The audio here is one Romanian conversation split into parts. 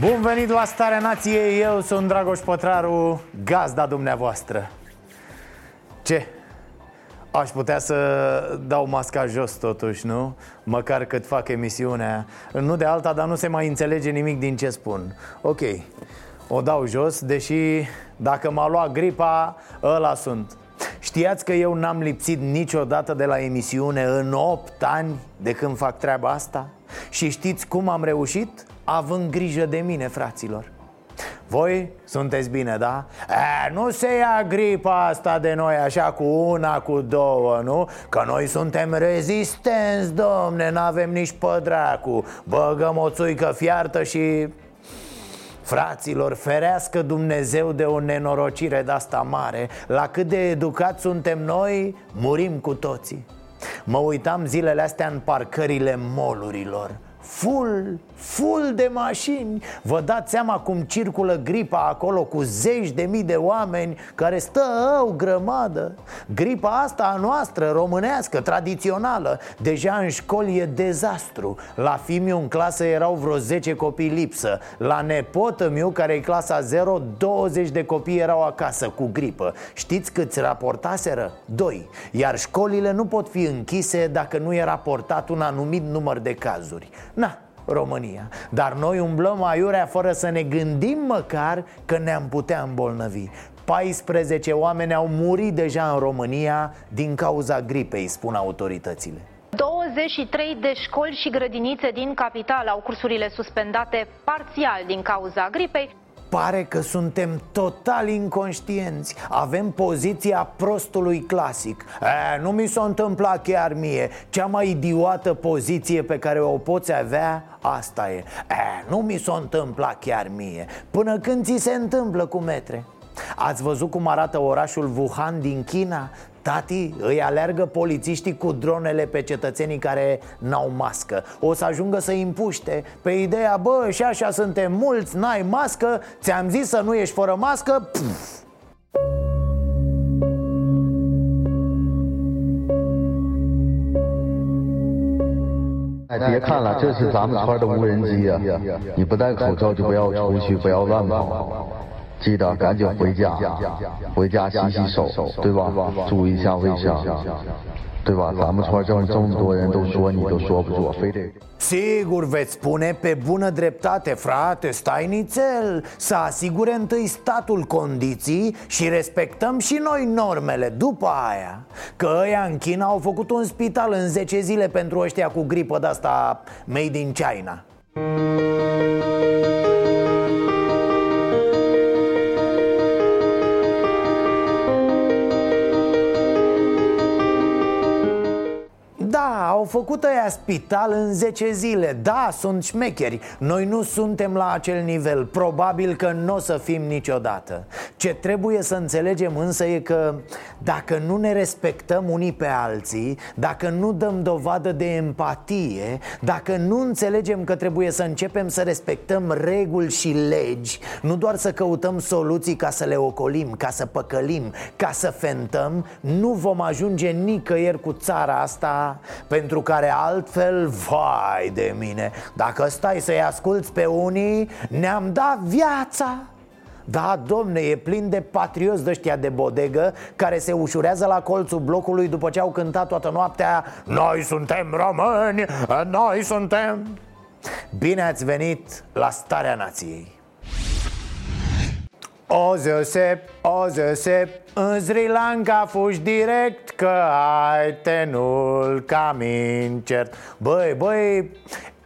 Bun venit la Starea Nației, eu sunt Dragoș Pătraru, gazda dumneavoastră Ce? Aș putea să dau masca jos totuși, nu? Măcar cât fac emisiunea Nu de alta, dar nu se mai înțelege nimic din ce spun Ok, o dau jos, deși dacă m-a luat gripa, ăla sunt Știați că eu n-am lipsit niciodată de la emisiune în 8 ani de când fac treaba asta? Și știți cum am reușit? Având grijă de mine, fraților. Voi sunteți bine, da? E, nu se ia gripa asta de noi așa cu una, cu două, nu? Că noi suntem rezistenți, domne, n-avem nici pădracu. Băgăm o țuică fiartă și Fraților, ferească Dumnezeu de o nenorocire de asta mare. La cât de educați suntem noi, murim cu toții. Mă uitam zilele astea în parcările molurilor Full, full de mașini. Vă dați seama cum circulă gripa acolo cu zeci de mii de oameni Care stă o grămadă. Gripa asta a noastră, românească, tradițională Deja în școli e dezastru. La fimiu în clasă erau vreo 10 copii lipsă. La nepotă miu, care e clasa 0, 20 de copii erau acasă cu gripă. Știți câți raportaseră? Doi. Iar școlile nu pot fi închise dacă nu e raportat un anumit număr de cazuri Na, România. Dar noi umblăm aiurea fără să ne gândim măcar că ne-am putea îmbolnăvi. 14 oameni au murit deja în România din cauza gripei, spun autoritățile. 23 de școli și grădinițe din capital au cursurile suspendate parțial din cauza gripei. Pare că suntem total inconștienți. Avem poziția prostului clasic. E, Nu mi s-a întâmplat chiar mie. Cea mai idiotă poziție pe care o poți avea, asta e. E, Nu mi s-a întâmplat chiar mie. Până când ți se întâmplă cu metre? Ați văzut cum arată orașul Wuhan din China? Tati, îi alergă polițiștii cu dronele pe cetățenii care n-au mască O să ajungă să împuște Pe ideea, bă, și așa suntem mulți, n-ai mască Ți-am zis să nu ești fără mască Pff.哎，别看了，这是咱们村的无人机呀、你不戴口罩就不要出去，不要乱跑。 记得赶紧回家，回家洗洗手，对吧？注意一下卫生，对吧？咱们村这么这么多人都说你都说不住，非得。 Sigur veți spune pe bună dreptate, frate, stai nițel Să asigure întâi statul condiții și respectăm și noi normele după aia Că ăia în China au făcut un spital în 10 zile pentru ăștia cu gripă de-asta made in China au făcut ăia spital în 10 zile. Da, sunt șmecheri. Noi nu suntem la acel nivel. Probabil că nu o să fim niciodată. Ce trebuie să înțelegem însă e că Dacă nu ne respectăm unii pe alții Dacă nu dăm dovadă de empatie Dacă nu înțelegem că trebuie să începem să respectăm reguli și legi Nu doar să căutăm soluții ca să le ocolim Ca să păcălim, ca să fentăm Nu vom ajunge nicăieri cu țara asta pentru care altfel, vai de mine Dacă stai să-i asculți pe unii, ne-am dat viața. Da, domne, e plin de patrioți de ăștia de bodegă Care se ușurează la colțul blocului după ce au cântat toată noaptea Noi suntem români, noi suntem Bine ați venit la Starea Nației o Josep, o Josep, în Sri Lanka fugi direct că ai tenul cam incert Băi, băi,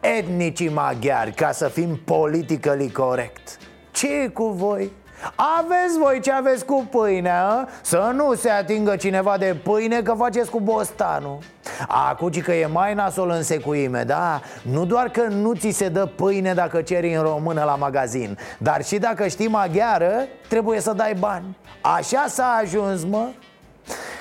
etnicii maghiari, ca să fim politically corect Ce e cu voi? Aveți voi ce aveți cu pâinea, a? Să nu se atingă cineva de pâine că faceți cu bostanul. Acuci că e mai nasol în secuime, da? Nu doar că nu ți se dă pâine dacă ceri în română la magazin Dar și dacă știi maghiară, trebuie să dai bani. Așa s-a ajuns, mă.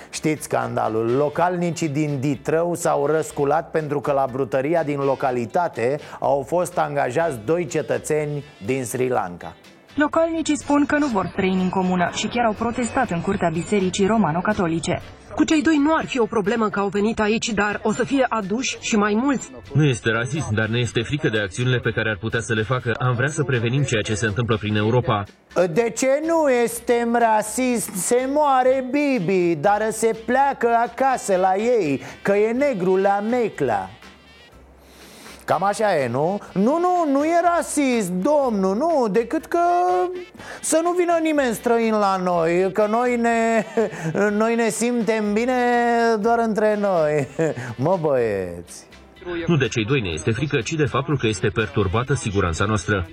Știți scandalul, localnicii din Ditrău s-au răsculat pentru că la brutăria din localitate au fost angajați doi cetățeni din Sri Lanka Localnicii spun că nu vor străini în comună și chiar au protestat în curtea bisericii romano-catolice. Cu cei doi nu ar fi o problemă că au venit aici, dar o să fie aduși și mai mulți. Nu este rasism, dar ne este frică de acțiunile pe care ar putea să le facă. Am vrea să prevenim ceea ce se întâmplă prin Europa. De ce nu este rasism? Se moare Bibi, dar se pleacă acasă la ei, că e negru la mecla Cam așa e, nu? Nu, nu, nu e rasist, domnul, nu Decât că să nu vină nimeni străin la noi Că noi ne, noi ne simtem bine doar între noi Mă băieți nu de cei doi ne este frică, ci de faptul că este perturbată siguranța noastră.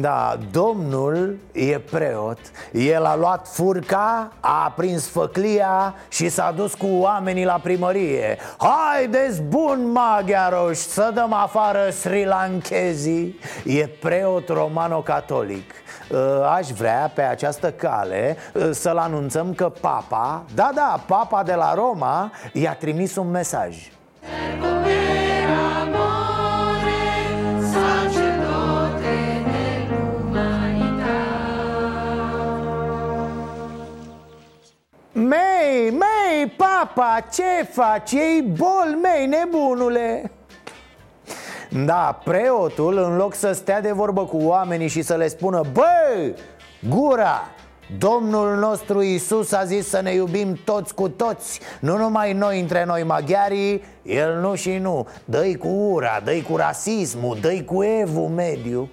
Da, domnul e preot. El a luat furca, a aprins făclia și s-a dus cu oamenii la primărie. Haideți bun maghiaroși să dăm afară sri lankezii. E preot romano-catolic. Ă, Aș vrea pe această cale ă, să-l anunțăm că papa, da, da, papa de la Roma i-a trimis un mesaj Mei, mei, papa, ce faci? Ei bol, mei, nebunule Da, preotul, în loc să stea de vorbă cu oamenii și să le spună Bă, gura, Domnul nostru Isus a zis să ne iubim toți cu toți Nu numai noi între noi maghiarii El nu și nu Dă-i cu ura, dă cu rasismul, dă cu evul mediu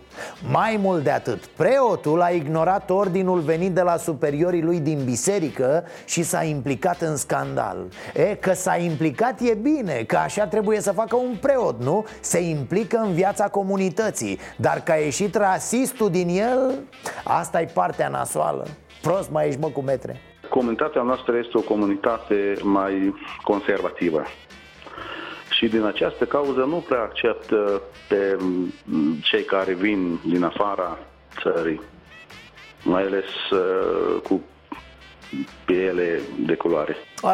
Mai mult de atât Preotul a ignorat ordinul venit de la superiorii lui din biserică Și s-a implicat în scandal E, că s-a implicat e bine Că așa trebuie să facă un preot, nu? Se implică în viața comunității Dar că a ieșit rasistul din el Asta e partea nasoală Prost mai ești, mă, cu metre. Comunitatea noastră este o comunitate mai conservativă. Și din această cauză nu prea acceptă pe cei care vin din afara țării, mai ales uh, cu piele de culoare. E,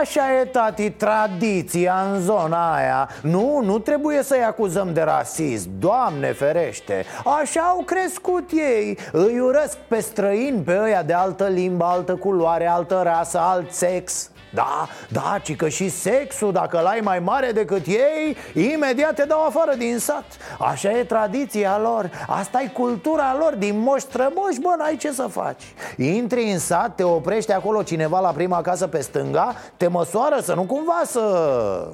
așa e, tati, tradiția în zona aia. Nu, nu trebuie să-i acuzăm de rasism, Doamne ferește. Așa au crescut ei. Îi urăsc pe străini, pe ăia de altă limbă, altă culoare, altă rasă, alt sex da, da, ci că și sexul, dacă l-ai mai mare decât ei Imediat te dau afară din sat. Așa e tradiția lor Asta e cultura lor, din moș strămoși, bă, n-ai ce să faci. Intri în sat, te oprește acolo cineva la prima casă pe stânga Te măsoară să nu cumva să...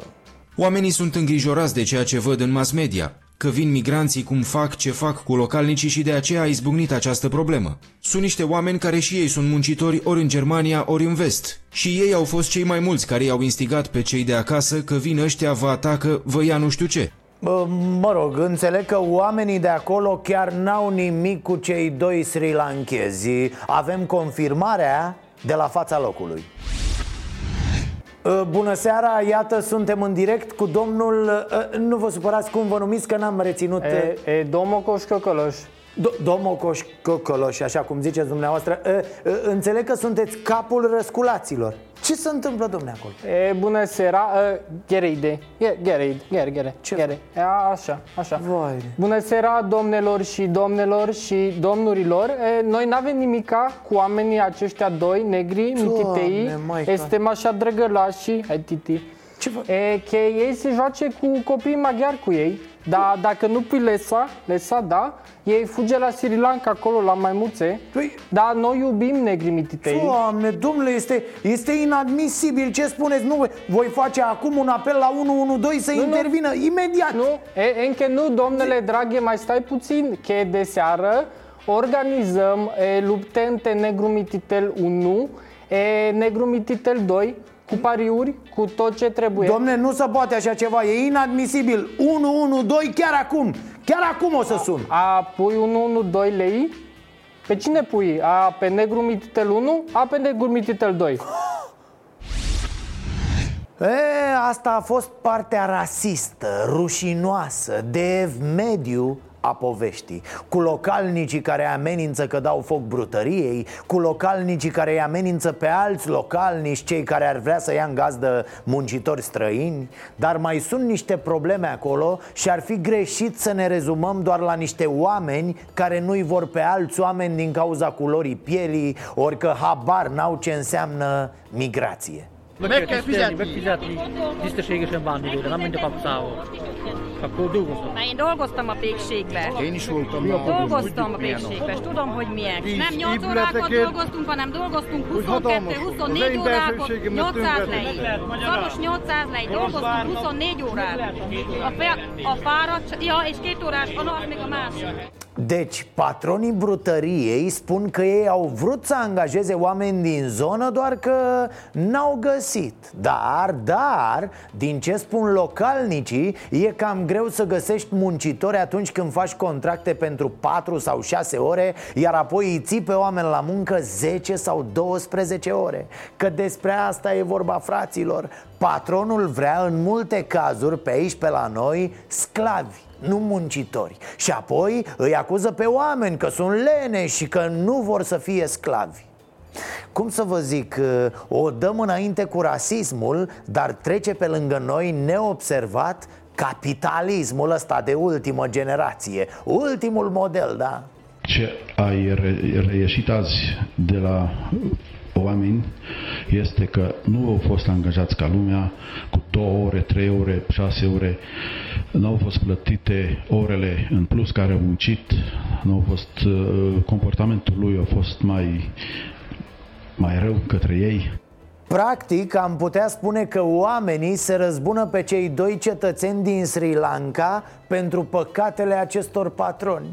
Oamenii sunt îngrijorați de ceea ce văd în mass media că vin migranții cum fac ce fac cu localnicii și de aceea a izbucnit această problemă. Sunt niște oameni care și ei sunt muncitori ori în Germania, ori în vest. Și ei au fost cei mai mulți care i-au instigat pe cei de acasă că vin ăștia, vă atacă, vă ia nu știu ce. Bă, mă rog, înțeleg că oamenii de acolo chiar n-au nimic cu cei doi sri lankezi Avem confirmarea de la fața locului Uh, bună seara, iată, suntem în direct cu domnul, uh, nu vă supărați cum vă numiți, că n-am reținut e, e Domocoș Căcăloș Do- Domocoș Căcăloș, așa cum ziceți dumneavoastră uh, Înțeleg că sunteți capul răsculaților ce se întâmplă, domne, acolo? E, bună seara, uh, Ghereide, Ghereide, Ghere, Ce? Ghere. E, așa, așa Vai. Bună seara, domnilor și domnilor și domnurilor e, Noi n-avem nimica cu oamenii aceștia doi, negri, mititei Este așa drăgălași, hai titi Ce e, că ei se joace cu copii maghiari cu ei dar dacă nu pui lesa, lesa, da, ei fuge la Sri Lanka acolo, la maimuțe. Păi... Dar noi iubim negri mititei. Doamne, domnule, este, este inadmisibil. Ce spuneți? Nu, voi face acum un apel la 112 să nu, intervină nu. imediat. Nu, e, încă nu, domnule Draghe, mai stai puțin Că de seară organizăm e, luptente negru mititel 1 e, negru mititel 2 cu pariuri, cu tot ce trebuie. Domne, nu se poate așa ceva, e inadmisibil. 112 chiar acum. Chiar acum o să sun. A, a pui 112 lei? Pe cine pui? A pe negru mititel 1? A pe negru mititel 2? E, asta a fost partea rasistă, rușinoasă, de mediu a poveștii. Cu localnicii care amenință că dau foc brutăriei Cu localnicii care îi amenință pe alți localnici Cei care ar vrea să ia în gazdă muncitori străini. Dar mai sunt niște probleme acolo Și ar fi greșit să ne rezumăm doar la niște oameni Care nu-i vor pe alți oameni din cauza culorii pielii Ori că habar n-au ce înseamnă migrație Megfizetni, megfizetni tisztességesen bánni vele, nem mint a kapszával. Akkor dolgoztam. Na, én dolgoztam a pékségbe. Én is voltam. Dolgoztam a pékségbe, és tudom, hogy milyen. Nem 8 órákat dolgoztunk, hanem dolgoztunk 22-24 órákat, 800 leig. Szaros 800 leig, dolgoztunk 24 órát. A, a fáradt, ja, és két órás, a nap még a másik. Deci, patronii brutăriei spun că ei au vrut să angajeze oameni din zonă, doar că n-au găsit. Dar, dar, din ce spun localnicii, e cam greu să găsești muncitori atunci când faci contracte pentru 4 sau 6 ore Iar apoi îi ții pe oameni la muncă 10 sau 12 ore. Că despre asta e vorba, fraților. Patronul vrea în multe cazuri, pe aici, pe la noi, sclavi nu muncitori. Și apoi îi acuză pe oameni că sunt lene și că nu vor să fie sclavi. Cum să vă zic, o dăm înainte cu rasismul, dar trece pe lângă noi neobservat capitalismul ăsta de ultimă generație. Ultimul model, da? Ce ai re- reieșit azi de la oameni este că nu au fost angajați ca lumea cu două ore, trei ore, șase ore, nu au fost plătite orele în plus care au muncit, nu au fost, uh, comportamentul lui a fost mai, mai rău către ei. Practic, am putea spune că oamenii se răzbună pe cei doi cetățeni din Sri Lanka pentru păcatele acestor patroni.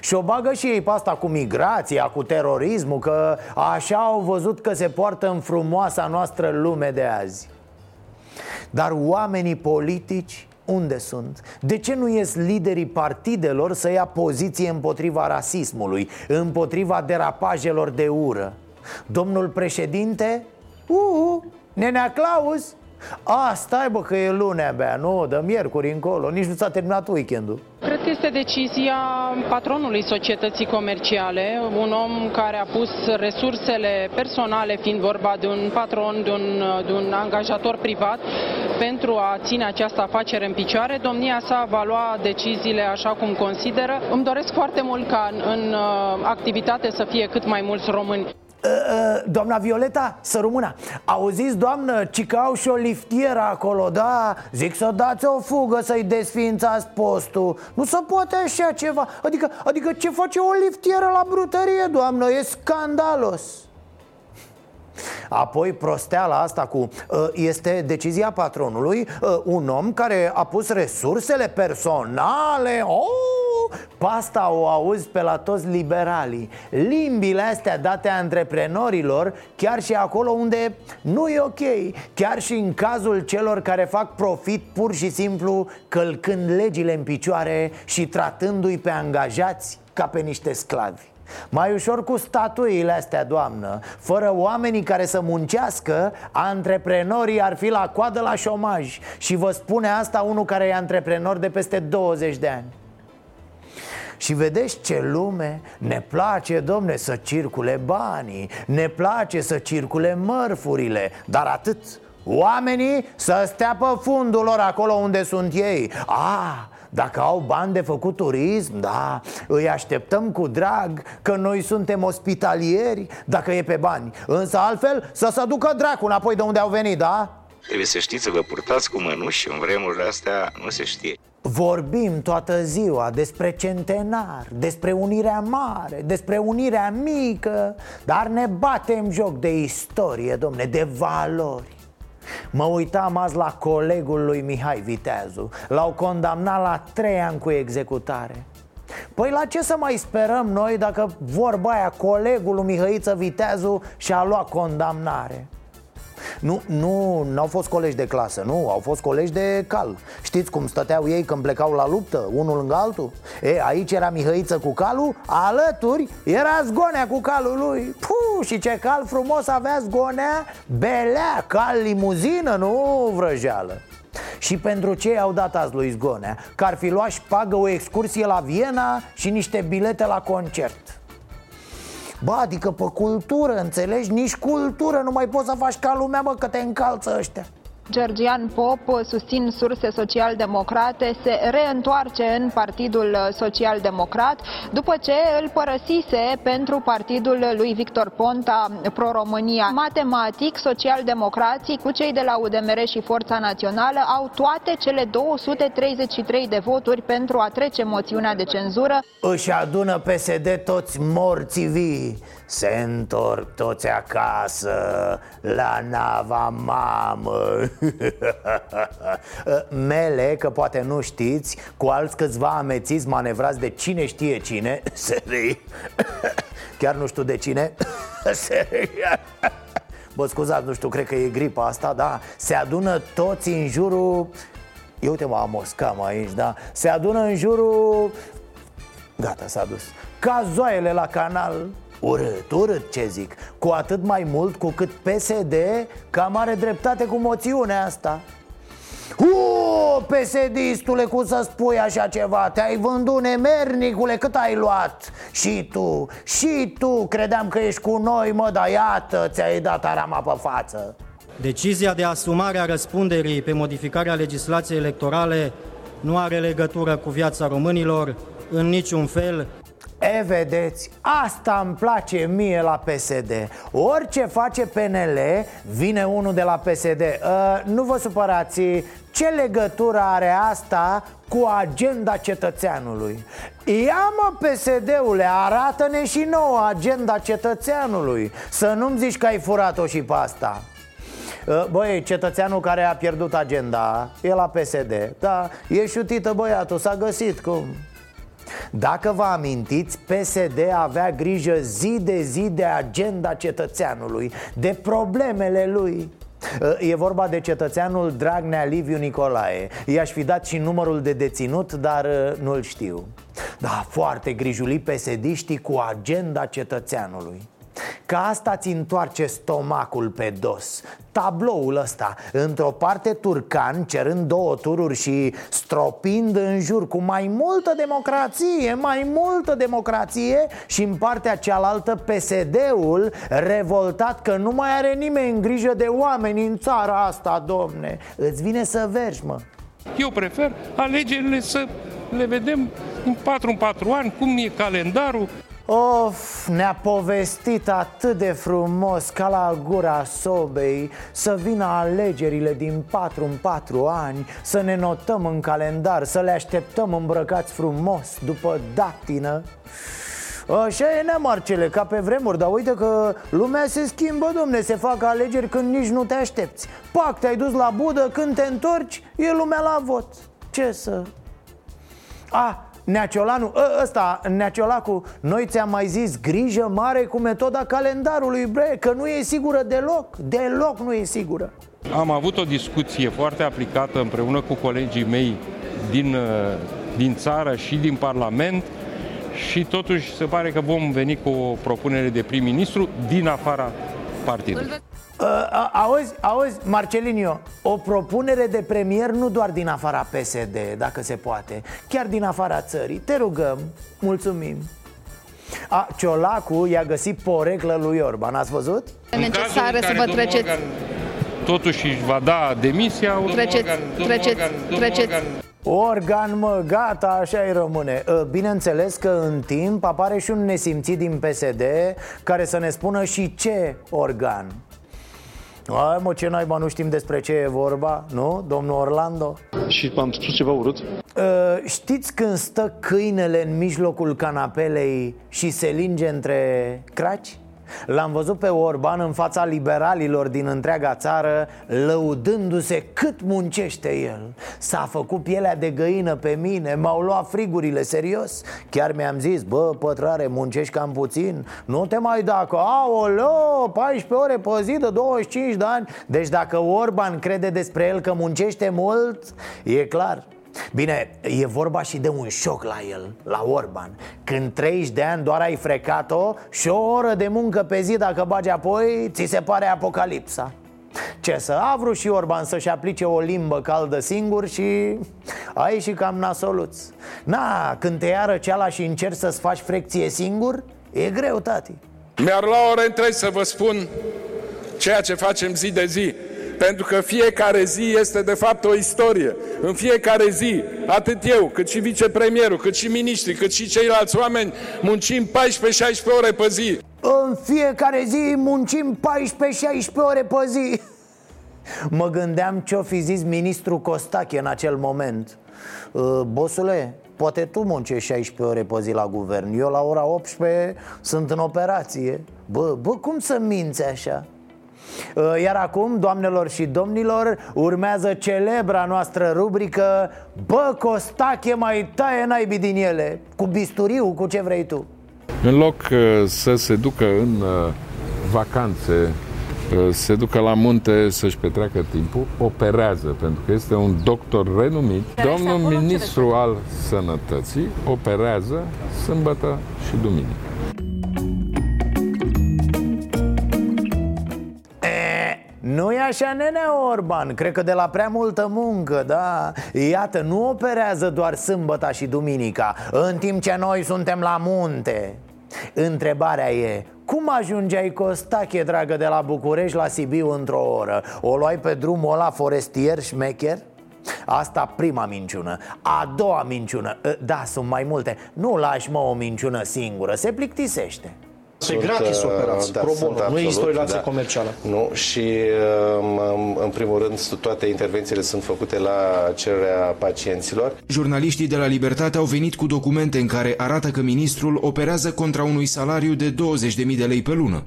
Și o bagă și ei pe asta cu migrația, cu terorismul Că așa au văzut că se poartă în frumoasa noastră lume de azi Dar oamenii politici unde sunt? De ce nu ies liderii partidelor să ia poziție împotriva rasismului Împotriva derapajelor de ură? Domnul președinte? Uhu, nenea Claus? A, stai bă că e lunea abia, nu, de miercuri încolo, nici nu s-a terminat weekendul Cred că este decizia patronului societății comerciale, un om care a pus resursele personale, fiind vorba de un patron, de un, de un angajator privat, pentru a ține această afacere în picioare. Domnia sa va lua deciziile așa cum consideră. Îmi doresc foarte mult ca în, în activitate să fie cât mai mulți români. Doamna Violeta, să rămână. Auziți, doamnă, ci că au și o liftieră acolo, da? Zic să dați o fugă să-i desfințați postul. Nu se poate așa ceva. Adică, adică ce face o liftieră la brutărie, doamnă? E scandalos. Apoi prosteala asta cu Este decizia patronului Un om care a pus resursele personale. Oh, Pasta o auzi pe la toți liberalii. Limbile astea date antreprenorilor Chiar și acolo unde nu e ok Chiar și în cazul celor care fac profit pur și simplu Călcând legile în picioare Și tratându-i pe angajați ca pe niște sclavi. Mai ușor cu statuile astea, doamnă Fără oamenii care să muncească Antreprenorii ar fi la coadă la șomaj. Și vă spune asta unul care e antreprenor de peste 20 de ani și vedeți ce lume. Ne place, domne, să circule banii Ne place să circule mărfurile. Dar atât. Oamenii să stea pe fundul lor acolo unde sunt ei. Ah, dacă au bani de făcut turism, da, îi așteptăm cu drag Că noi suntem ospitalieri dacă e pe bani. Însă altfel să se ducă dracu înapoi de unde au venit, da? Trebuie să știți să vă purtați cu mănuși în vremurile astea nu se știe Vorbim toată ziua despre centenar, despre unirea mare, despre unirea mică Dar ne batem joc de istorie, domne, de valori Mă uitam azi la colegul lui Mihai Viteazu L-au condamnat la trei ani cu executare Păi la ce să mai sperăm noi dacă vorba aia colegul lui Mihăiță Viteazu și-a luat condamnare? Nu, nu, n-au fost colegi de clasă, nu, au fost colegi de cal. Știți cum stăteau ei când plecau la luptă, unul lângă altul? E, aici era Mihăiță cu calul, alături era zgonea cu calul lui. Puh, și ce cal frumos avea zgonea, belea, cal limuzină, nu vrăjeală. Și pentru ce au dat azi lui Zgonea? Că ar fi luat pagă o excursie la Viena și niște bilete la concert Bă, adică pe cultură, înțelegi? Nici cultură nu mai poți să faci ca lumea, bă, că te încalță ăștia Georgian Pop, susțin surse social-democrate, se reîntoarce în Partidul Social-Democrat după ce îl părăsise pentru partidul lui Victor Ponta Pro-România. Matematic, social-democrații cu cei de la UDMR și Forța Națională au toate cele 233 de voturi pentru a trece moțiunea de cenzură. Își adună PSD toți morții vii se întorc toți acasă La nava mamă. Mele, că poate nu știți Cu alți câțiva amețiți manevrați de cine știe cine Se Chiar nu știu de cine Se Bă, scuzați, nu știu, cred că e gripa asta, da? Se adună toți în jurul Eu uite mă, am o scamă aici, da? Se adună în jurul Gata, s-a dus. Ca zoaiele la canal Urât, urât ce zic Cu atât mai mult cu cât PSD cam are dreptate cu moțiunea asta Uuu, PSD-istule, cum să spui așa ceva? Te-ai vândut nemernicule, cât ai luat? Și tu, și tu, credeam că ești cu noi, mă, dar iată, ți-ai dat arama pe față Decizia de asumare a răspunderii pe modificarea legislației electorale nu are legătură cu viața românilor în niciun fel E, vedeți, asta îmi place mie la PSD Orice face PNL, vine unul de la PSD uh, Nu vă supărați, ce legătură are asta cu agenda cetățeanului? Ia mă PSD-ule, arată-ne și nouă agenda cetățeanului. Să nu-mi zici că ai furat-o și pe asta. Băi, cetățeanul care a pierdut agenda E la PSD Da, e șutită băiatul, s-a găsit cum dacă vă amintiți, PSD avea grijă zi de zi de agenda cetățeanului, de problemele lui. E vorba de cetățeanul Dragnea Liviu Nicolae. I-aș fi dat și numărul de deținut, dar uh, nu-l știu. Da, foarte grijuli psd cu agenda cetățeanului Ca asta ți întoarce stomacul pe dos. Tabloul ăsta Într-o parte turcan cerând două tururi și stropind în jur cu mai multă democrație Mai multă democrație Și în partea cealaltă PSD-ul revoltat că nu mai are nimeni grijă de oameni în țara asta, domne. Îți vine să vergi, mă. Eu prefer alegerile să le vedem în 4 în 4 ani, cum e calendarul Of, ne-a povestit atât de frumos ca la gura sobei Să vină alegerile din 4 în 4 ani Să ne notăm în calendar, să le așteptăm îmbrăcați frumos după datină. Așa e neamarcele, ca pe vremuri Dar uite că lumea se schimbă, domne Se fac alegeri când nici nu te aștepți. Pac, te-ai dus la budă, când te întorci E lumea la vot. Ce să... A, Neaciolanu, ă, ăsta, Neaciolacu, noi ți-am mai zis grijă mare cu metoda calendarului, bre, că nu e sigură deloc, deloc nu e sigură. Am avut o discuție foarte aplicată împreună cu colegii mei din, ă, din țară și din Parlament și totuși se pare că vom veni cu o propunere de prim-ministru din afara partidului. Uh, auzi, auzi, Marcelinio, o propunere de premier nu doar din afara PSD, dacă se poate Chiar din afara țării, te rugăm, mulțumim. A, Ciolacu i-a găsit poreclă lui Orban, ați văzut? E necesară să vă treceți. Organ, Totuși își va da demisia Treceți, Organ, treceți, Organ, treceți Organ, mă, gata, așa îi rămâne uh, Bineînțeles că în timp apare și un nesimțit din PSD Care să ne spună și ce organ Hai mă, ce naiba, nu știm despre ce e vorba, nu, domnul Orlando? Și am spus ceva urât? Uh, știți când stă câinele în mijlocul canapelei și se linge între craci? L-am văzut pe Orban în fața liberalilor din întreaga țară Lăudându-se cât muncește el. S-a făcut pielea de găină pe mine M-au luat frigurile, serios. Chiar mi-am zis, bă, pătrare, muncești cam puțin? Nu te mai da, că aoleo, 14 ore pe zi de 25 de ani. Deci dacă Orban crede despre el că muncește mult E clar, Bine, e vorba și de un șoc la el, la Orban. Când 30 de ani doar ai frecat-o și o oră de muncă pe zi dacă bagi apoi, ți se pare apocalipsa. Ce să a vrut și Orban să-și aplice o limbă caldă singur și ai și cam nasoluț. Na, când te iară ceala și încerci să-ți faci frecție singur, e greu, tati. Mi-ar lua ore întregi să vă spun ceea ce facem zi de zi pentru că fiecare zi este de fapt o istorie. În fiecare zi, atât eu, cât și vicepremierul, cât și miniștrii, cât și ceilalți oameni, muncim 14-16 ore pe zi. În fiecare zi muncim 14-16 ore pe zi Mă gândeam ce-o fi zis ministrul Costache în acel moment uh, Bosule, poate tu muncești 16 ore pe zi la guvern Eu la ora 18 sunt în operație Bă, bă, cum să minți așa? Uh, iar acum, doamnelor și domnilor, urmează celebra noastră rubrică Bă, Costache mai taie naibii din ele Cu bisturiu, cu ce vrei tu În loc uh, să se ducă în uh, vacanțe se ducă la munte să-și petreacă timpul, operează, pentru că este un doctor renumit. Domnul ministru al sănătății operează sâmbătă și duminică. Nu e așa, nene Orban? Cred că de la prea multă muncă, da. Iată, nu operează doar sâmbăta și duminica În timp ce noi suntem la munte. Întrebarea e, cum ajungeai Costache, dragă, de la București la Sibiu într-o oră? O luai pe drumul ăla forestier șmecher? Asta prima minciună. A doua minciună. Da, sunt mai multe. Nu lași mă o minciună singură. Se plictisește sunt, gratis uh, operați, da, pro bono, nu există o relație da. comercială. Nu, și um, în primul rând toate intervențiile sunt făcute la cererea pacienților. Jurnaliștii de la Libertate au venit cu documente în care arată că ministrul operează contra unui salariu de 20.000 de lei pe lună.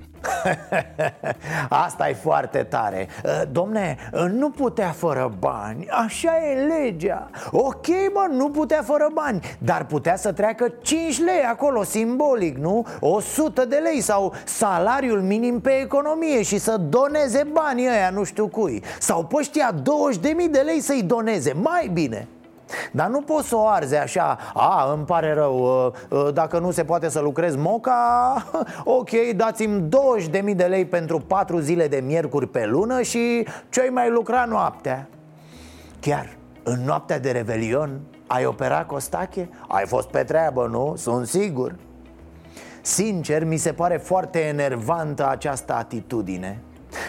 Asta e foarte tare uh, Domne, uh, nu putea fără bani Așa e legea Ok, bă, nu putea fără bani Dar putea să treacă 5 lei acolo, simbolic, nu? 100 de lei sau salariul minim pe economie Și să doneze banii ăia, nu știu cui Sau păștia 20.000 de lei să-i doneze, mai bine. Dar nu poți să o arzi așa. A, îmi pare rău uh, uh, Dacă nu se poate să lucrez moca Ok, dați-mi 20.000 de lei pentru 4 zile de miercuri pe lună Și ce-ai mai lucra noaptea? Chiar, în noaptea de revelion Ai operat Costache? Ai fost pe treabă, nu? Sunt sigur. Sincer, mi se pare foarte enervantă această atitudine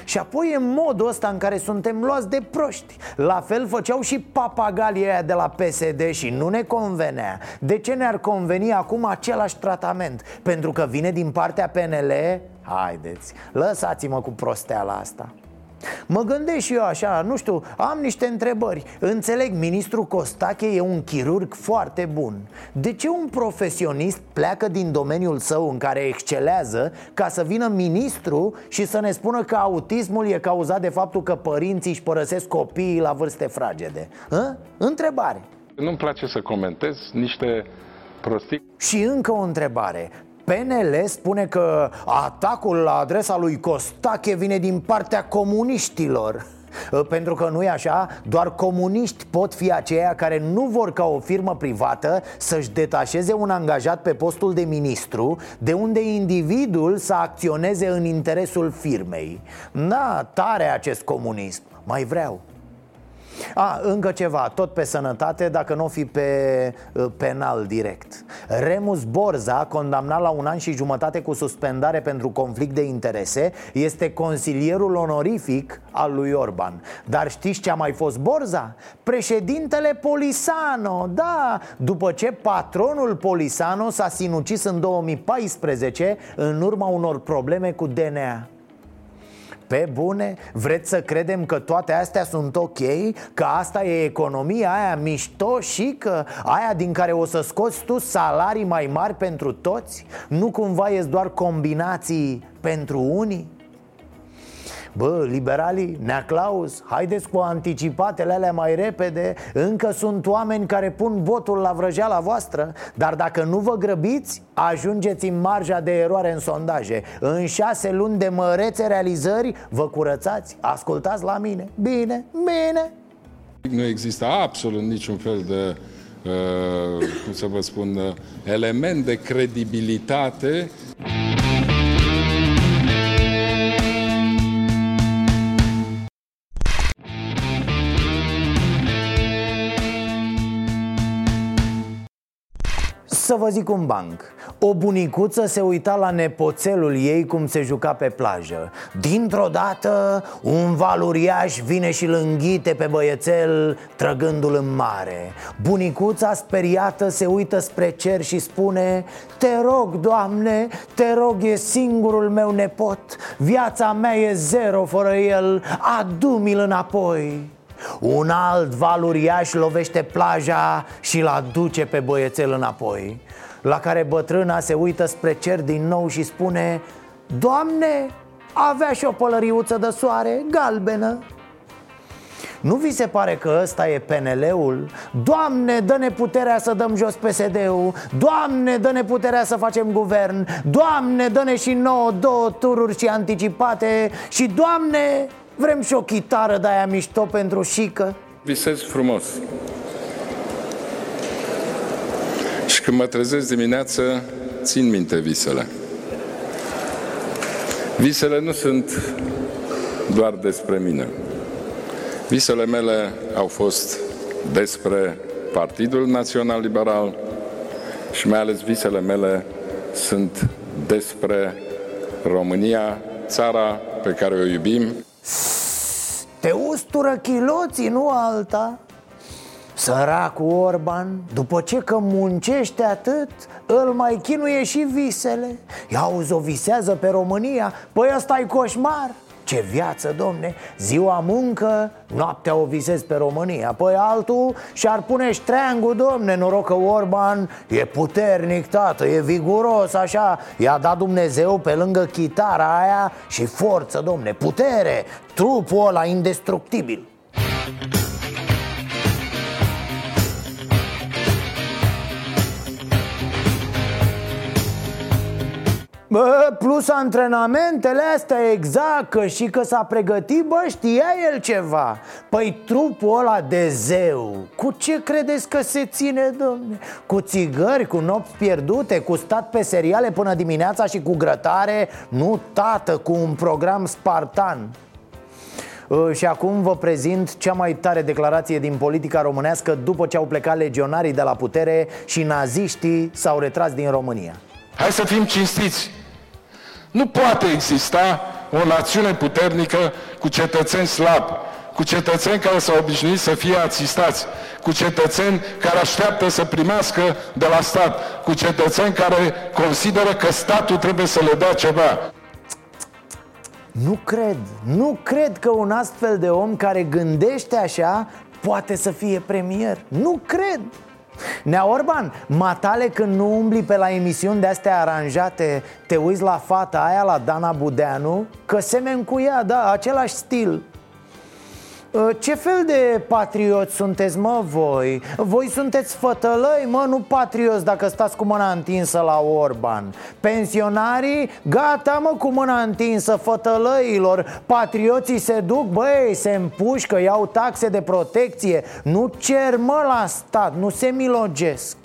și apoi e modul ăsta în care suntem luați de proști La fel făceau și papagalii aia de la PSD și nu ne convenea De ce ne-ar conveni acum același tratament? Pentru că vine din partea PNL? Haideți, lăsați-mă cu prosteala asta Mă gândesc și eu așa, nu știu, am niște întrebări. Înțeleg, ministrul Costache e un chirurg foarte bun. De ce un profesionist pleacă din domeniul său în care excelează Ca să vină ministru și să ne spună că autismul e cauzat de faptul că părinții își părăsesc copiii la vârste fragede? Hă? Întrebare. Nu-mi place să comentez niște prostii. Și încă o întrebare PNL spune că atacul la adresa lui Costache vine din partea comuniștilor. Pentru că nu e așa, doar comuniști pot fi aceia care nu vor ca o firmă privată să-și detașeze un angajat pe postul de ministru De unde individul să acționeze în interesul firmei. Da, tare acest comunism, mai vreau a, încă ceva, tot pe sănătate, dacă nu o fi pe uh, penal direct. Remus Borza, condamnat la un an și jumătate cu suspendare pentru conflict de interese Este consilierul onorific al lui Orban. Dar știți ce a mai fost Borza? Președintele Polisano, da După ce patronul Polisano s-a sinucis în 2014 În urma unor probleme cu DNA pe bune? Vreți să credem că toate astea sunt ok? Că asta e economia aia mișto și că aia din care o să scoți tu salarii mai mari pentru toți? Nu cumva e doar combinații pentru unii? Bă, liberalii, Neaclaus, haideți cu anticipatele alea mai repede. Încă sunt oameni care pun botul la vrăjeala voastră Dar dacă nu vă grăbiți, ajungeți în marja de eroare în sondaje. În șase luni de mărețe realizări, vă curățați, ascultați la mine. Bine, bine. Nu există absolut niciun fel de Uh, cum să vă spun, uh, element de credibilitate Să vă zic un banc. O bunicuță se uita la nepoțelul ei cum se juca pe plajă. Dintr-o dată un val uriaș vine și îl înghite pe băiețel trăgându-l în mare. Bunicuța speriată se uită spre cer și spune Te rog, Doamne, te rog, e singurul meu nepot. Viața mea e zero fără el, adu-mi-l înapoi un alt val uriaș lovește plaja și-l aduce pe băiețel înapoi La care bătrâna se uită spre cer din nou și spune Doamne, avea și o pălăriuță de soare galbenă. Nu vi se pare că ăsta e PNL-ul? Doamne, dă-ne puterea să dăm jos PSD-ul Doamne, dă-ne puterea să facem guvern! Doamne, dă-ne și nouă două tururi și anticipate! Și Doamne, Vrem și o chitară de aia mișto pentru șică. Visez frumos. Și când mă trezesc dimineață Țin minte visele. Visele nu sunt doar despre mine. Visele mele au fost despre Partidul Național Liberal și mai ales visele mele sunt despre România, țara pe care o iubim te ustură chiloții, nu alta. Săracul Orban, după ce că muncește atât, îl mai chinuie și visele. Ia o visează pe România, păi ăsta e coșmar ce viață, domne! Ziua muncă, noaptea o visez pe România Păi altul și-ar pune ștreangul, domne Noroc că Orban e puternic, tată, e viguros, așa I-a dat Dumnezeu pe lângă chitara aia și forță, domne Putere, trupul ăla indestructibil Bă, plus antrenamentele astea exact că și că s-a pregătit, bă, știa el ceva Păi trupul ăla de zeu, cu ce credeți că se ține, domne? Cu țigări, cu nopți pierdute, cu stat pe seriale până dimineața și cu grătare? Nu, tată, cu un program spartan ă, și acum vă prezint cea mai tare declarație din politica românească după ce au plecat legionarii de la putere și naziștii s-au retras din România. Hai să fim cinstiți! Nu poate exista o națiune puternică cu cetățeni slabi, cu cetățeni care s-au obișnuit să fie asistați, cu cetățeni care așteaptă să primească de la stat, cu cetățeni care consideră că statul trebuie să le dea ceva. Nu cred, nu cred că un astfel de om care gândește așa poate să fie premier. Nu cred. Nea Orban, matale când nu umbli pe la emisiuni de-astea aranjate Te uiți la fata aia, la Dana Budeanu Că semen cu ea, da, același stil. Uh, ce fel de patrioți sunteți, mă, voi? Voi sunteți fătălăi, mă, nu patrioți dacă stați cu mâna întinsă la Orban. Pensionarii, gata, mă, cu mâna întinsă fătălăilor. Patrioții se duc, băi, se împușcă, iau taxe de protecție. Nu cer, mă, la stat, nu se milogesc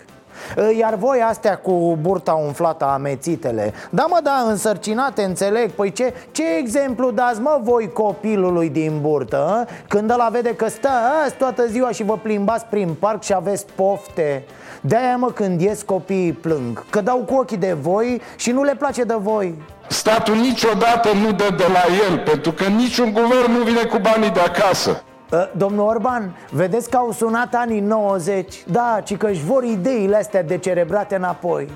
iar voi astea cu burta umflată amețitele. Da mă, da, însărcinate, înțeleg. Păi ce, ce exemplu dați mă voi copilului din burtă a? Când ăla vede că stă azi toată ziua și vă plimbați prin parc și aveți pofte. De-aia mă când ies copiii plâng. Că dau cu ochii de voi și nu le place de voi. Statul niciodată nu dă de la el Pentru că niciun guvern nu vine cu banii de acasă. Ă, domnul Orban, vedeți că au sunat anii 90 Da, ci că își vor ideile astea decerebrate înapoi.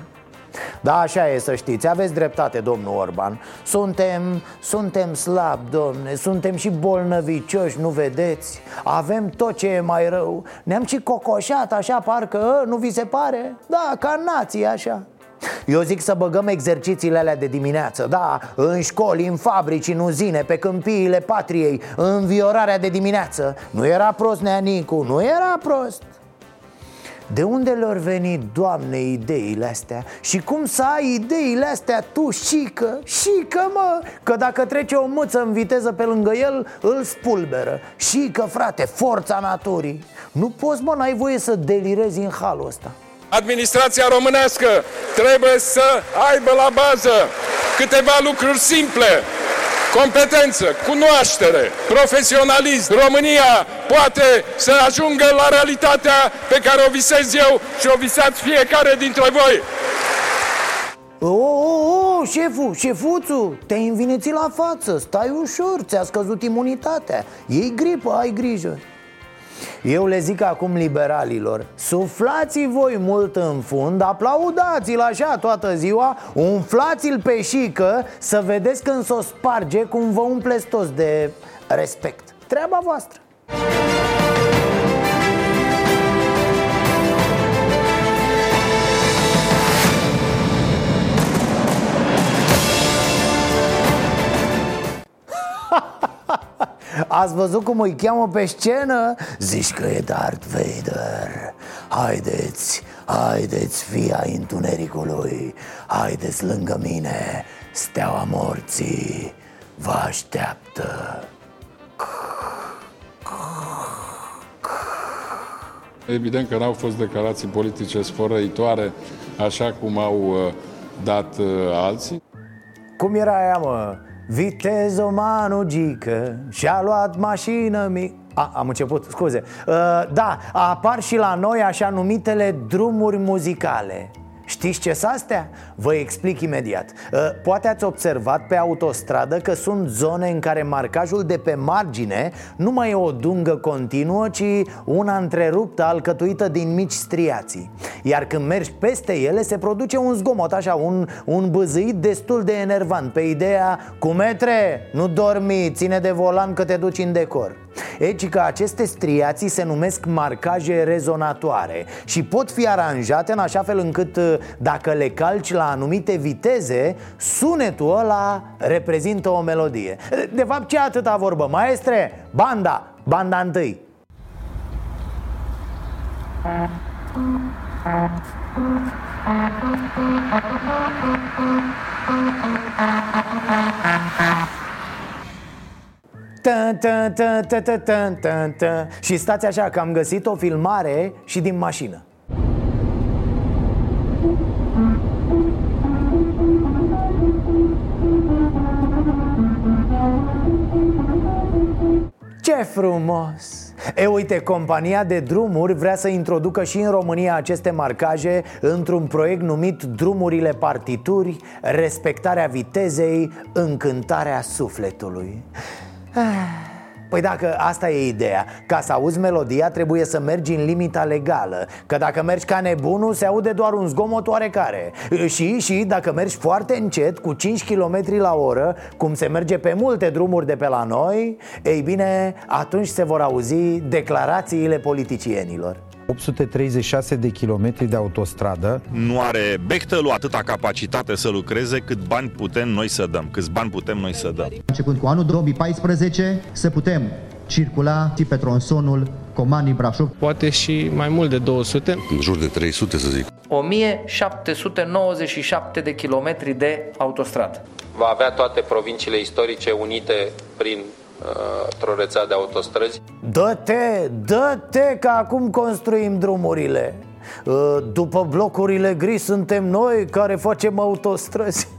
Da, așa e să știți, aveți dreptate, domnul Orban. Suntem, suntem slabi, domne, suntem și bolnăvicioși, nu vedeți? Avem tot ce e mai rău. Ne-am și cocoșat așa, parcă, ă, nu vi se pare? Da, ca nații, așa Eu zic să băgăm exercițiile alea de dimineață Da, în școli, în fabrici, în uzine, pe câmpiile patriei Înviorarea de dimineață Nu era prost Neanicu, nu era prost de unde le-au venit, Doamne, ideile astea? Și cum să ai ideile astea tu, șică? Șică, mă! Că dacă trece o mâță în viteză pe lângă el, îl spulberă Șică, frate, forța naturii Nu poți, mă, n-ai voie să delirezi în halul ăsta Administrația românească trebuie să aibă la bază câteva lucruri simple competență, cunoaștere, profesionalism. România poate să ajungă la realitatea pe care o visez eu și o visați fiecare dintre voi. O, o, o, șeful, șefuțu, te-ai învinețit la față Stai ușor, ți-a scăzut imunitatea Ei gripă, ai grijă eu le zic acum liberalilor Suflați voi mult în fund Aplaudați-l așa toată ziua Umflați-l pe șică Să vedeți când s-o sparge Cum vă umpleți toți de respect. Treaba voastră Ați văzut cum îi cheamă pe scenă? Zici că e Darth Vader. Haideți, haideți fia întunericului. Haideți lângă mine, steaua morții Vă așteaptă. Evident că n-au fost declarații politice sfărăitoare Așa cum au uh, dat uh, alții. Cum era aia, mă? Vitezo manu gică Și-a luat mașină mică a, am început, scuze. Uh, Da, apar și la noi așa numitele drumuri muzicale Știți ce sunt astea? Vă explic imediat. Uh, Poate ați observat pe autostradă că sunt zone în care marcajul de pe margine Nu mai e o dungă continuă, ci una întreruptă, alcătuită din mici striații. Iar când mergi peste ele se produce un zgomot așa, un, un băzâit destul de enervant. Pe ideea, cu metre, nu dormi, ține de volan că te duci în decor Eci că aceste striații se numesc marcaje rezonatoare Și pot fi aranjate în așa fel încât uh, dacă le calci la anumite viteze Sunetul ăla reprezintă o melodie De fapt ce atâta vorbă? Maestre, banda, banda întâi Tă, tă, tă, tă, tă, tă, tă, tă. Și stați așa că am găsit o filmare și din mașină Ce frumos! E uite, compania de drumuri vrea să introducă și în România aceste marcaje într-un proiect numit Drumurile Partituri, respectarea vitezei, încântarea sufletului Păi dacă asta e ideea Ca să auzi melodia trebuie să mergi în limita legală Că dacă mergi ca nebunul se aude doar un zgomot oarecare. Și, și dacă mergi foarte încet cu 5 km la oră Cum se merge pe multe drumuri de pe la noi Ei bine, atunci se vor auzi declarațiile politicienilor 836 de kilometri de autostradă. Nu are Bechtelul atâta capacitate să lucreze cât bani putem noi să dăm, câți bani putem noi să dăm. Începând cu anul 2014, să putem circula și pe tronsonul Comani Brașov. Poate și mai mult de 200. În jur de 300 să zic. 1797 de kilometri de autostradă. Va avea toate provinciile istorice unite prin într-o rețea de autostrăzi. Dă-te, dă-te că acum construim drumurile. Uh, După blocurile gri suntem noi care facem autostrăzi.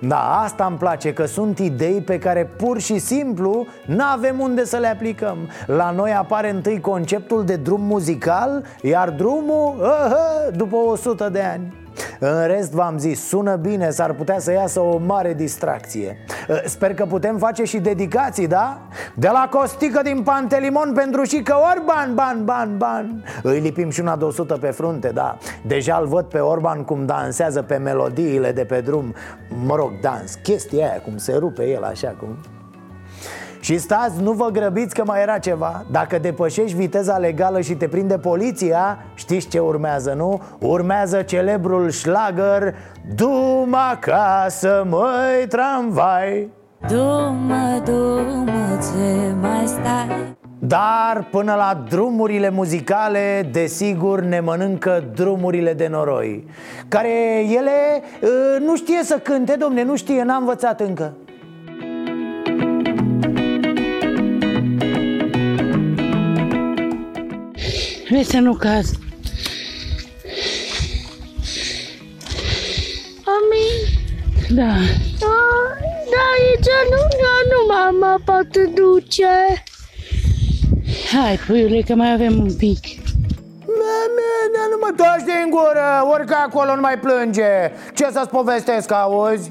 Da, asta îmi place, că sunt idei pe care pur și simplu nu avem unde să le aplicăm. La noi apare întâi conceptul de drum muzical, iar drumul, uh, după 100 de ani în rest, v-am zis, sună bine, s-ar putea să iasă o mare distracție. Ă, Sper că putem face și dedicații, da? De la Costică din Pantelimon pentru și că Orban, ban, ban, ban. Îi lipim și una de 100 pe frunte, da. Deja îl văd pe Orban cum dansează pe melodiile de pe drum. Mă rog, dans, chestia aia, cum se rupe el așa, cum... Și stați, nu vă grăbiți că mai era ceva. Dacă depășești viteza legală și te prinde poliția Știți ce urmează, nu? Urmează celebrul șlagăr Du-mă acasă, măi, tramvai. Du-mă, du-mă, ce mai stai? Dar până la drumurile muzicale, desigur, ne mănâncă drumurile de noroi Care ele uh, nu știe să cânte, domne, nu știe, n-a învățat încă Vrei să nu caz Amin Da. Da, da aici nu, nu mama poate duce. Hai, puiule, că mai avem un pic. Mea, nu mă taci din gură, orică acolo nu mai plânge. Ce să-ți povestesc, auzi?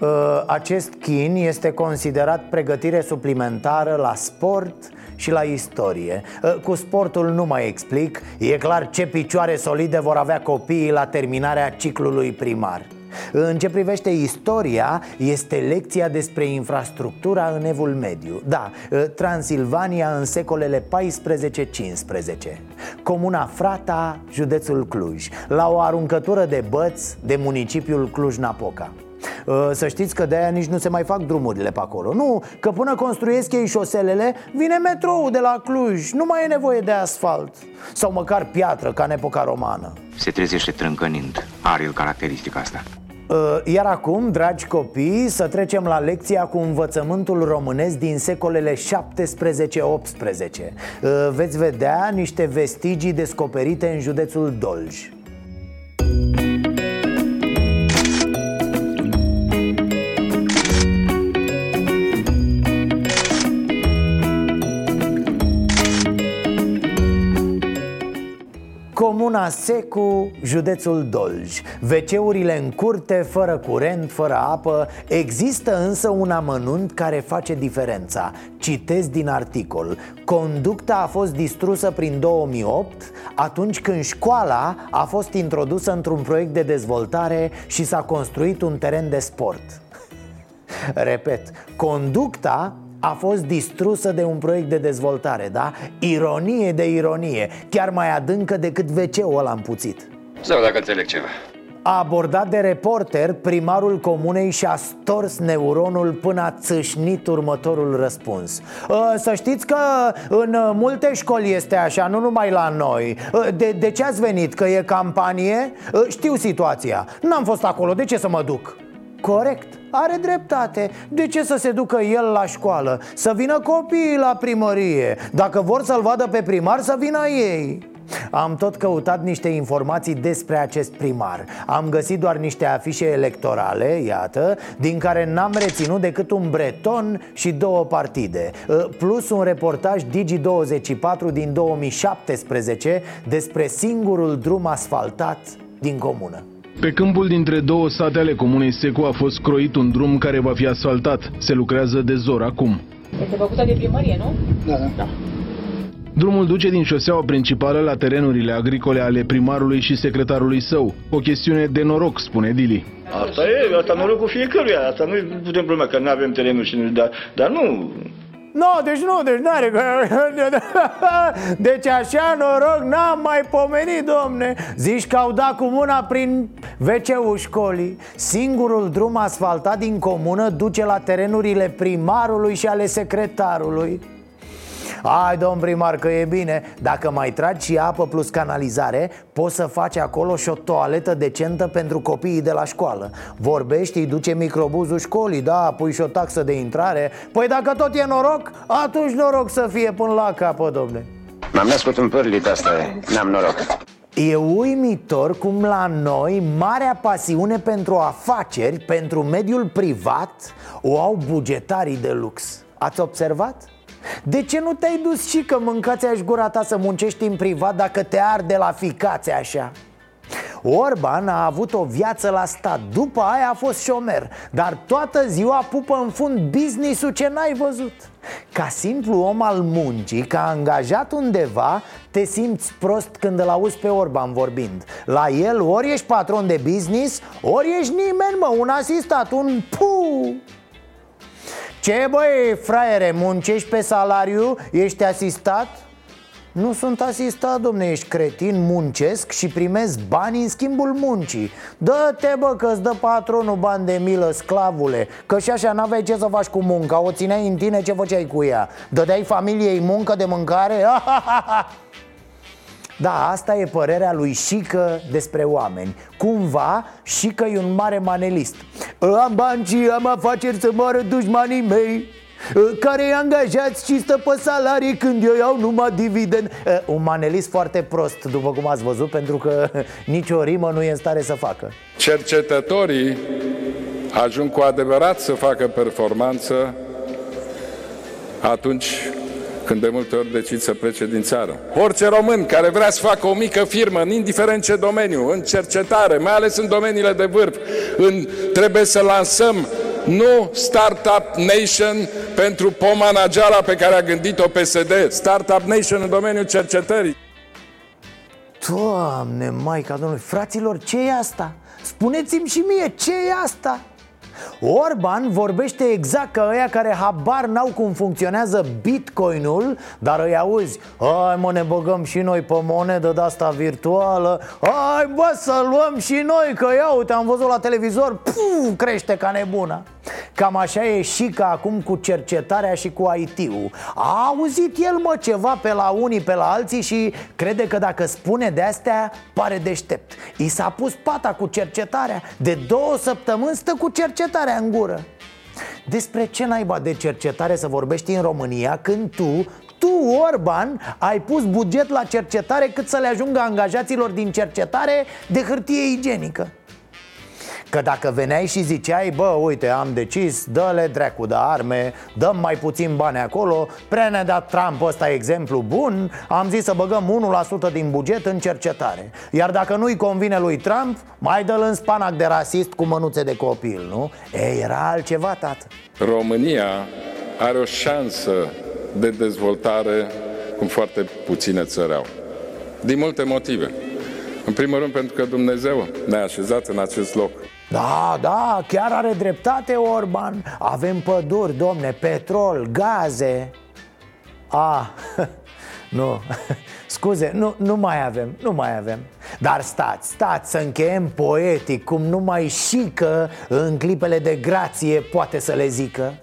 Uh, acest chin este considerat pregătire suplimentară la sport și la istorie. Uh, Cu sportul nu mai explic. E clar ce picioare solide vor avea copiii la terminarea ciclului primar. În ce privește istoria, este lecția despre infrastructura în evul mediu. Da, ă, Transilvania în secolele 14-15 Comuna Frata, județul Cluj. La o aruncătură de băți de municipiul Cluj-Napoca. ă, să știți că de-aia nici nu se mai fac drumurile pe acolo. Nu, că până construiesc ei șoselele Vine metrou de la Cluj. Nu mai e nevoie de asfalt. Sau măcar piatră, ca în epoca romană. Se trezește trâncănind. Are el caracteristica asta. Uh, iar acum, dragi copii, să trecem la lecția cu învățământul românesc din secolele 17-18 uh, Veți vedea niște vestigii descoperite în județul Dolj Comuna Secu, județul Dolj. Veceurile în curte, fără curent, fără apă. Există însă un amănunt care face diferența. Citez din articol. Conducta a fost distrusă prin 2008 Atunci când școala a fost introdusă într-un proiect de dezvoltare Și s-a construit un teren de sport. Repet, conducta a fost distrusă de un proiect de dezvoltare, da? Ironie de ironie, chiar mai adâncă decât wc-ul ăla împuțit Sau dacă înțeleg ceva a abordat de reporter, primarul comunei și-a stors neuronul până a țâșnit următorul răspuns ă, Să știți că în multe școli este așa, nu numai la noi ă, De, de ce ați venit? Că e campanie? Ă, știu situația, n-am fost acolo, de ce să mă duc? Corect, are dreptate. De ce să se ducă el la școală? Să vină copiii la primărie. Dacă vor să-l vadă pe primar, să vină ei. Am tot căutat niște informații despre acest primar. Am găsit doar niște afișe electorale, iată Din care n-am reținut decât un breton și două partide. Plus un reportaj Digi24 din 2017 Despre singurul drum asfaltat din comună pe câmpul dintre două sate ale comunei Secu a fost croit un drum care va fi asfaltat. Se lucrează de zor acum. Este făcută de primărie, nu? Da, da. da. Drumul duce din șoseaua principală la terenurile agricole ale primarului și secretarului său. O chestiune de noroc, spune Dili. Asta e, asta norocul fiecăruia, asta nu putem problema că nu avem terenul și nu, dar, dar nu, No, deci nu, deci n-are Deci așa noroc n-am mai pomenit, domne. Zici că au dat cu mâna prin wc școlii. Singurul drum asfaltat din comună duce la terenurile primarului și ale secretarului Hai, domn primar, că e bine. Dacă mai tragi și apă plus canalizare Poți să faci acolo și o toaletă decentă pentru copiii de la școală. Vorbești, îi duce microbuzul școlii, da, pui și o taxă de intrare. Păi dacă tot e noroc, atunci noroc să fie până la capă, domne. M-am născut în pârlit, asta e, n-am noroc. E uimitor cum la noi marea pasiune pentru afaceri, pentru mediul privat, o au bugetarii de lux. Ați observat? De ce nu te-ai dus și că mâncați aș gura ta să muncești în privat dacă te arde la ficațe așa? Orban a avut o viață la stat. După aia a fost șomer Dar toată ziua pupă în fund business-ul ce n-ai văzut. Ca simplu om al muncii, ca angajat undeva Te simți prost când îl auzi pe Orban vorbind. La el ori ești patron de business Ori ești nimeni mă, un asistat, un pu Ce băi, fraiere, muncești pe salariu? Ești asistat? Nu sunt asistat, domne, ești cretin, muncesc și primesc bani în schimbul muncii Dă-te, bă, că-ți dă patronul bani de milă, sclavule Că și așa n-aveai ce să faci cu munca, o țineai în tine, ce făceai cu ea? Dădeai familiei muncă de mâncare? Da, asta e părerea lui Șică despre oameni. Cumva, Șică e un mare manelist. Am bani și am afaceri să moară dușmanii mei care i angajați și stă pe salarii când eu iau numai dividend. Un manelist foarte prost, după cum ați văzut, pentru că nicio rimă nu e în stare să facă. Cercetătorii ajung cu adevărat să facă performanță atunci când de multe ori decid să plece din țară. Orice român care vrea să facă o mică firmă, în indiferent ce domeniu, în cercetare, mai ales în domeniile de vârf, în, trebuie să lansăm nu Startup Nation pentru pomanageala pe care a gândit-o PSD, Startup Nation în domeniul cercetării. Doamne, Maica Domnului, fraților, ce e asta? Spuneți-mi și mie, ce e asta? Orban vorbește exact ca ăia care habar n-au cum funcționează bitcoinul Dar îi auzi Hai mă ne băgăm și noi pe monedă de asta virtuală. Hai bă să luăm și noi că ia uite am văzut la televizor Puf, crește ca nebuna Cam așa e și ca acum cu cercetarea și cu IT-ul A auzit el mă ceva pe la unii, pe la alții și crede că dacă spune de astea, pare deștept. I s-a pus pata cu cercetarea De două săptămâni stă cu cercetarea în gură. Despre ce naiba de cercetare să vorbești în România când tu, tu, Orban, ai pus buget la cercetare cât să le ajungă angajaților din cercetare de hârtie igienică? Că dacă veneai și ziceai, bă, uite, am decis, dă-le dracu de arme, dăm mai puțin bani acolo Prea ne-a dat Trump ăsta exemplu bun Am zis să băgăm 1% din buget în cercetare. Iar dacă nu-i convine lui Trump, mai dă-l în spanac de rasist cu mânuțe de copil, nu? E, era altceva, tată. România are o șansă de dezvoltare cum foarte puține țări au. Din multe motive. În primul rând pentru că Dumnezeu ne-a așezat în acest loc da, da, chiar are dreptate Orban. Avem păduri, domne, petrol, gaze. A, nu, scuze, nu, nu mai avem, nu mai avem. Dar stați, stați să încheiem poetic Cum numai și că în clipele de grație poate să le zică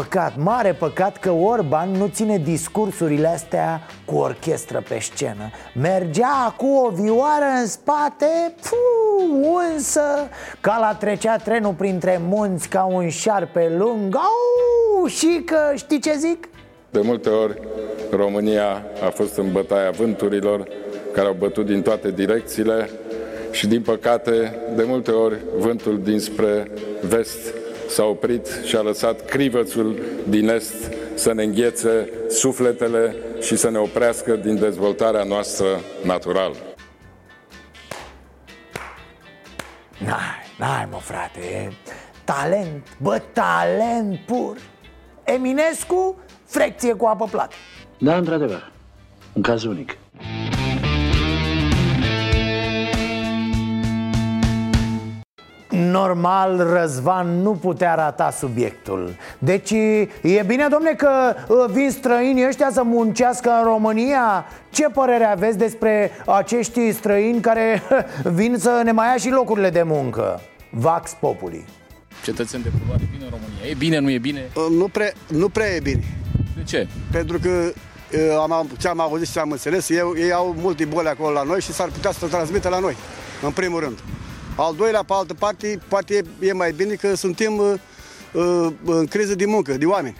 Păcat, mare păcat că Orban nu ține discursurile astea cu orchestră pe scenă Mergea cu o vioară în spate, puu, însă Ca la trecea trenul printre munți ca un șarpe lung Au, și că știi ce zic? De multe ori România a fost în bătaia vânturilor care au bătut din toate direcțiile și din păcate de multe ori vântul dinspre vest s-a oprit și a lăsat crivățul din est să ne înghețe sufletele și să ne oprească din dezvoltarea noastră naturală. N-ai, n-ai mă frate, talent, bă, talent pur. Eminescu, frecție cu apă plată. Da, într-adevăr, un caz unic Normal, Răzvan nu putea rata subiectul Deci e bine, domne, că uh, vin străinii ăștia să muncească în România? Ce părere aveți despre acești străini care vin să ne mai ia și locurile de muncă? Vax Populi Cetățeni de culoare bine în România E bine, nu e bine? Uh, nu prea, nu prea e bine De ce? Pentru că uh, am, ce am auzit și am înțeles, ei, ei au multe boli acolo la noi și s-ar putea să transmită la noi, în primul rând. Al doilea, pe altă parte, poate e mai bine că suntem uh, uh, în criză de muncă, de oameni.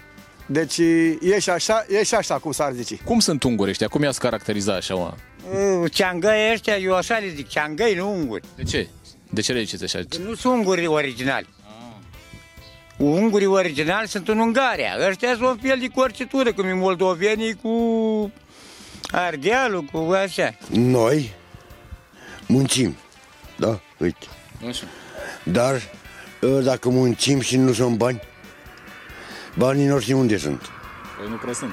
Deci e și așa, e și așa cum s-ar zice. Cum sunt unguri ăștia? Cum i-ați caracteriza așa, mă? Uh, ceangăi ăștia, eu așa le zic, ceangăi, nu unguri. De ce? De ce le ziceți așa? Că nu sunt unguri originali. Ah. Ungurii originali sunt în Ungaria. Ăștia sunt un fel de corcitură, cum e moldovenii cu ardealul, cu așa. Noi muncim, da? Uite. Așa. Dar ă, dacă muncim și nu sunt bani, banii noștri unde sunt? Păi nu prea sunt.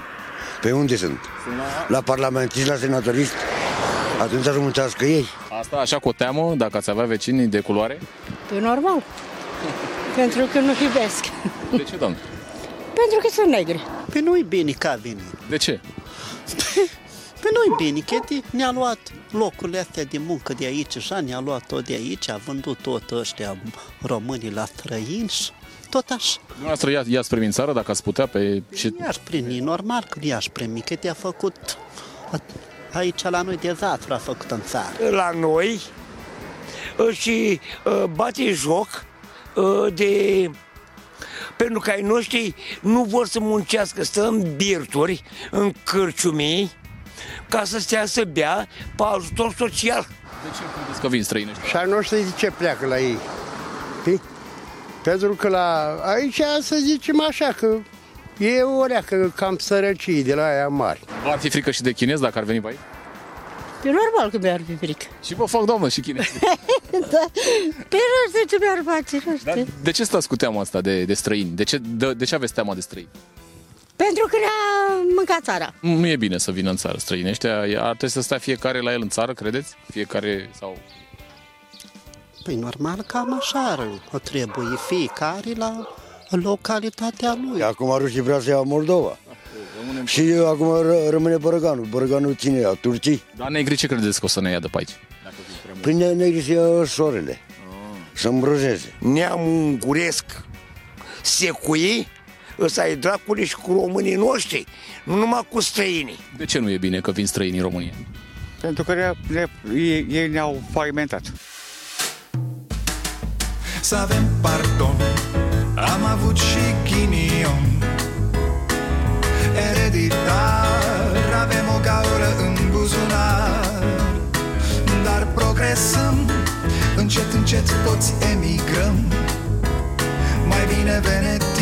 Pe unde sunt? La, la parlamentist, la senatorist? Atunci să muncească ei. Asta așa cu o teamă, dacă ați avea vecinii de culoare? Pe normal. Pentru că nu iubesc. De ce, doamne? Pentru că sunt negre. Pe nu-i bine că a venit. De ce? Pe nu-i bine, Cheti ne-a luat locurile astea de muncă de aici, și ne-a luat tot de aici, a vândut tot ăștia românii la străini și tot așa. Dumneavoastră ia, ia spre în țară dacă ați putea pe... Și... I-aș primi, normal că i-aș primi, că te-a făcut aici la noi dezastru a făcut în țară. La noi uh, și uh, bate joc uh, de pentru că ai noștri nu vor să muncească, stă în birturi, în cârciumii, ca să stea să bea pe ajutor social. De ce credeți că vin străini ăștia? Și ai noștri de ce pleacă la ei? Știi? Pentru că la aici, să zicem așa, că e o leacă cam sărăcie de la aia mari. V-ar fi frică și de chinezi dacă ar veni pe aici? E normal că mi-ar fi frică. Și vă fac, doamnă, și chinezi. da. Pe nu știu ce mi-ar face, nu știu. Dar de ce stați cu teama asta de, de străini? De ce, de, de ce aveți teama de străini? Pentru că ne-a mâncat țara. Nu e bine să vină în țară străini ăștia. Ar trebui să stea fiecare la el în țară, credeți? Fiecare sau... Păi normal cam așa o trebuie fiecare la localitatea lui. Acum rușii vrea să ia Moldova. Și acum ră- rămâne Bărăganul. Bărăganul cine ia? Turcii? Dar negri ce credeți că o să ne ia de pe aici? Păi ne- negri să ia sorele. Să îmbrăzeze. Neamul unguresc secui, ăsta e dracului și cu românii noștri, nu numai cu străinii. De ce nu e bine că vin străini în România? Pentru că le, le, ei, ei ne-au falimentat. Să avem pardon Am avut și ghinion Ereditar Avem o gaură în buzunar Dar progresăm Încet, încet toți emigrăm Mai bine venetici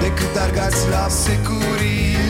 Decât argați la securii